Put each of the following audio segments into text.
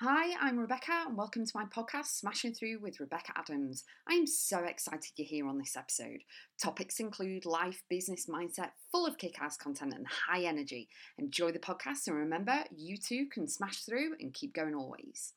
Hi, I'm Rebecca, and welcome to my podcast, Smashing Through with Rebecca Adams. I am so excited you're here on this episode. Topics include life, business, mindset, full of kick ass content and high energy. Enjoy the podcast, and remember, you too can smash through and keep going always.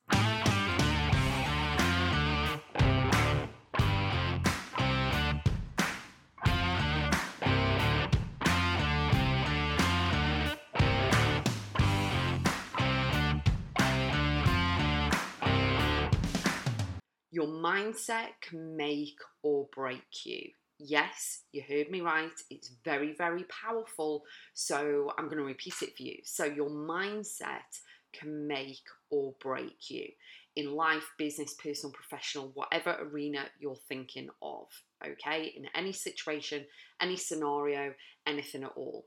Your mindset can make or break you. Yes, you heard me right. It's very, very powerful. So I'm going to repeat it for you. So, your mindset can make or break you in life, business, personal, professional, whatever arena you're thinking of. Okay, in any situation, any scenario, anything at all.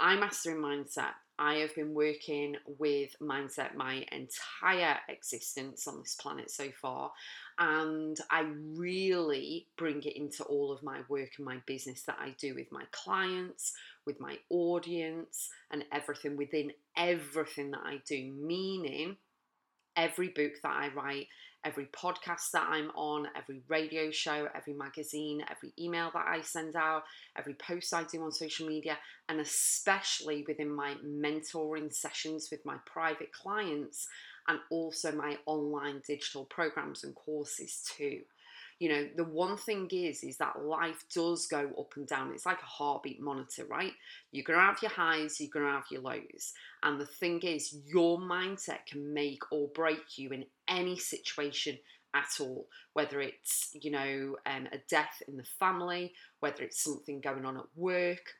I'm mastering mindset. I have been working with mindset my entire existence on this planet so far, and I really bring it into all of my work and my business that I do with my clients, with my audience, and everything within everything that I do. Meaning, every book that I write, every podcast that I'm on, every radio show, every magazine, every email that I send out, every post I do on social media, and especially within my mentoring sessions with my private clients and also my online digital programs and courses too. You know, the one thing is, is that life does go up and down. It's like a heartbeat monitor, right? You're gonna have your highs, you're gonna have your lows. And the thing is, your mindset can make or break you in any situation at all, whether it's, you know, um, a death in the family, whether it's something going on at work,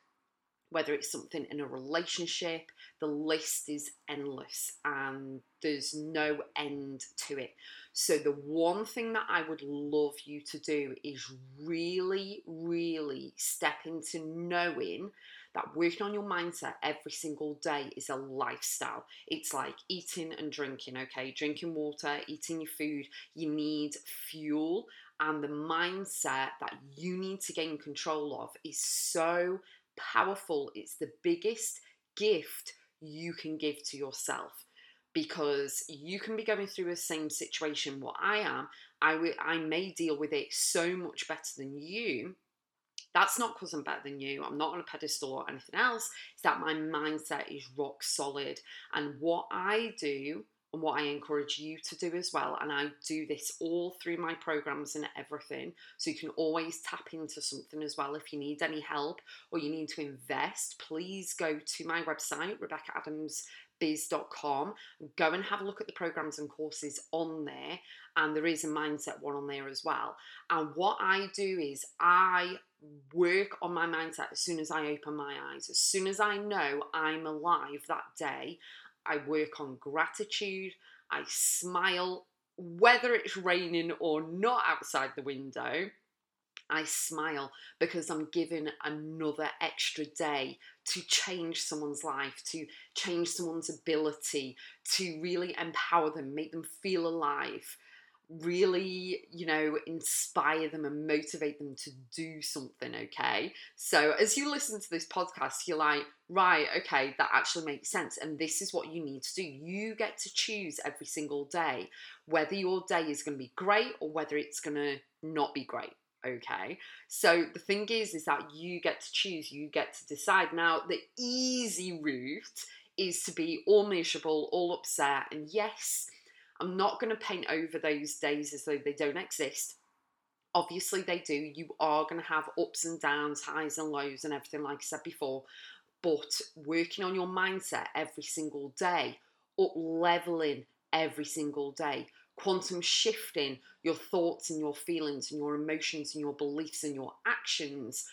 whether it's something in a relationship, the list is endless and there's no end to it. So, the one thing that I would love you to do is really, really step into knowing that working on your mindset every single day is a lifestyle. It's like eating and drinking, okay? Drinking water, eating your food, you need fuel. And the mindset that you need to gain control of is so powerful. It's the biggest gift you can give to yourself because you can be going through the same situation what I am. I, w- I may deal with it so much better than you. That's not because I'm better than you. I'm not on a pedestal or anything else. It's that my mindset is rock solid. And what I do and what I encourage you to do as well. And I do this all through my programs and everything. So you can always tap into something as well. If you need any help or you need to invest, please go to my website, RebeccaAdamsBiz.com. Go and have a look at the programs and courses on there. And there is a mindset one on there as well. And what I do is I work on my mindset as soon as I open my eyes. As soon as I know I'm alive that day, I work on gratitude, I smile, whether it's raining or not outside the window. I smile because I'm given another extra day to change someone's life, to change someone's ability, to really empower them, make them feel alive really, you know, inspire them and motivate them to do something, okay? So as you listen to this podcast, you're like, right, okay, that actually makes sense. And this is what you need to do. You get to choose every single day whether your day is going to be great or whether it's going to not be great. Okay, so the thing is, is that you get to choose, you get to decide. Now, the easy route is to be all miserable, all upset, and yes, I'm not going to paint over those days as though they don't exist. Obviously, they do. You are going to have ups and downs, highs and lows, and everything, like I said before. But working on your mindset every single day, up leveling every single day, quantum shifting your thoughts and your feelings and your emotions and your beliefs and your actions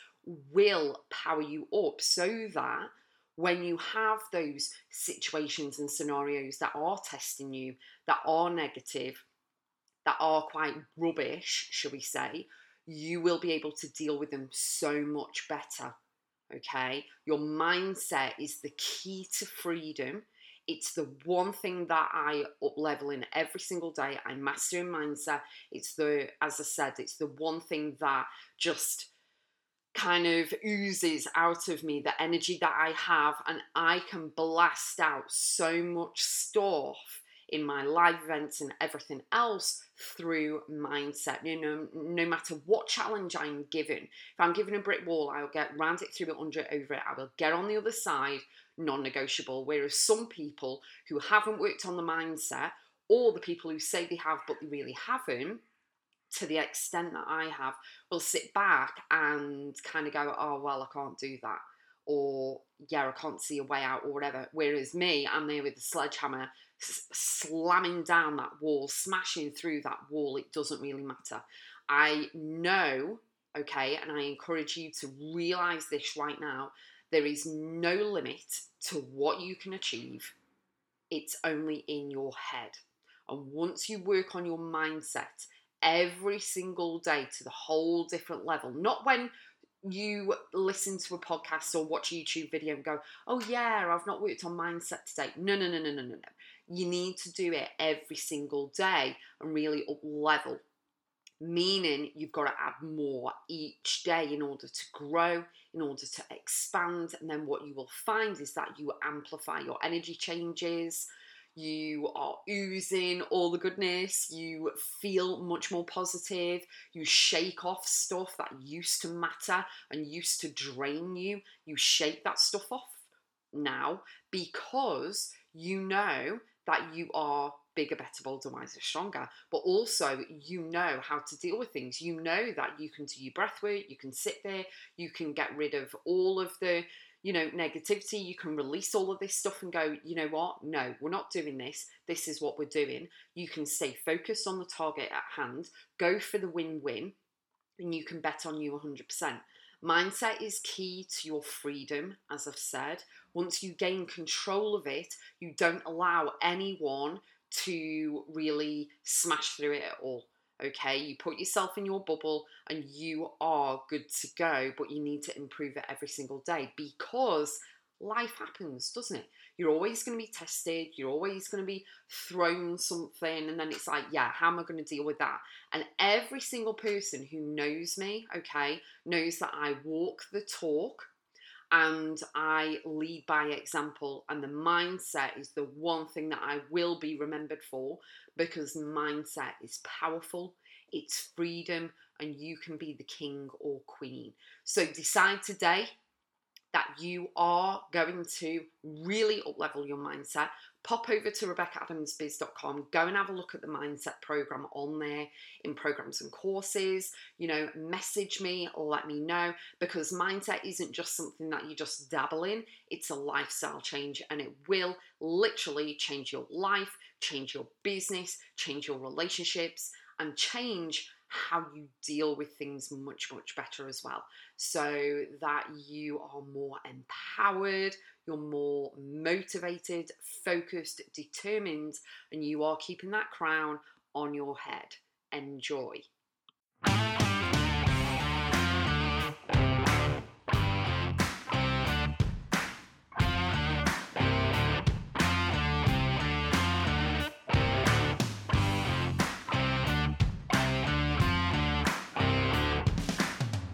will power you up so that when you have those situations and scenarios that are testing you, that are negative, that are quite rubbish, shall we say, you will be able to deal with them so much better. Okay, your mindset is the key to freedom. It's the one thing that I up level in every single day. I master in mindset. It's the, as I said, it's the one thing that just kind of oozes out of me, the energy that I have, and I can blast out so much stuff in my live events and everything else through mindset. You know, no matter what challenge I'm given, if I'm given a brick wall, I'll get round it, through it, under it, over it. I will get on the other side, non negotiable. Whereas some people who haven't worked on the mindset, or the people who say they have but they really haven't, to the extent that I have, will sit back and kind of go, oh, well, I can't do that. Or, yeah, I can't see a way out, or whatever. Whereas me, I'm there with the sledgehammer, s- slamming down that wall, smashing through that wall. It doesn't really matter. I know, okay, and I encourage you to realize this right now there is no limit to what you can achieve, it's only in your head. And once you work on your mindset, every single day to the whole different level. Not when you listen to a podcast or watch a YouTube video and go, oh yeah, I've not worked on mindset today. No, no, no, no, no, no, no. You need to do it every single day and really up level. Meaning you've got to add more each day in order to grow, in order to expand. And then what you will find is that you amplify your energy changes, you are oozing all the goodness, you feel much more positive, you shake off stuff that used to matter and used to drain you, you shake that stuff off now because you know that you are bigger, better, bolder, wiser, stronger, but also you know how to deal with things. You know that you can do your breath work, you can sit there, you can get rid of all of the you know, negativity, you can release all of this stuff and go, you know what? No, we're not doing this. This is what we're doing. You can stay focused on the target at hand, go for the win win, and you can bet on you 100%. Mindset is key to your freedom, as I've said. Once you gain control of it, you don't allow anyone to really smash through it at all. Okay, you put yourself in your bubble and you are good to go, but you need to improve it every single day because life happens, doesn't it? You're always going to be tested, you're always going to be thrown something, and then it's like, yeah, how am I going to deal with that? And every single person who knows me, okay, knows that I walk the talk and I lead by example. And the mindset is the one thing that I will be remembered for because mindset is powerful, it's freedom, and you can be the king or queen. So decide today that you are going to really uplevel your mindset, pop over to RebeccaAdamsBiz.com, go and have a look at the mindset program on there in programs and courses. You know, message me or let me know because mindset isn't just something that you just dabble in, it's a lifestyle change and it will literally change your life, change your business, change your relationships, and change how you deal with things much, much better as well. So that you are more empowered, you're more motivated, focused, determined, and you are keeping that crown on your head. Enjoy.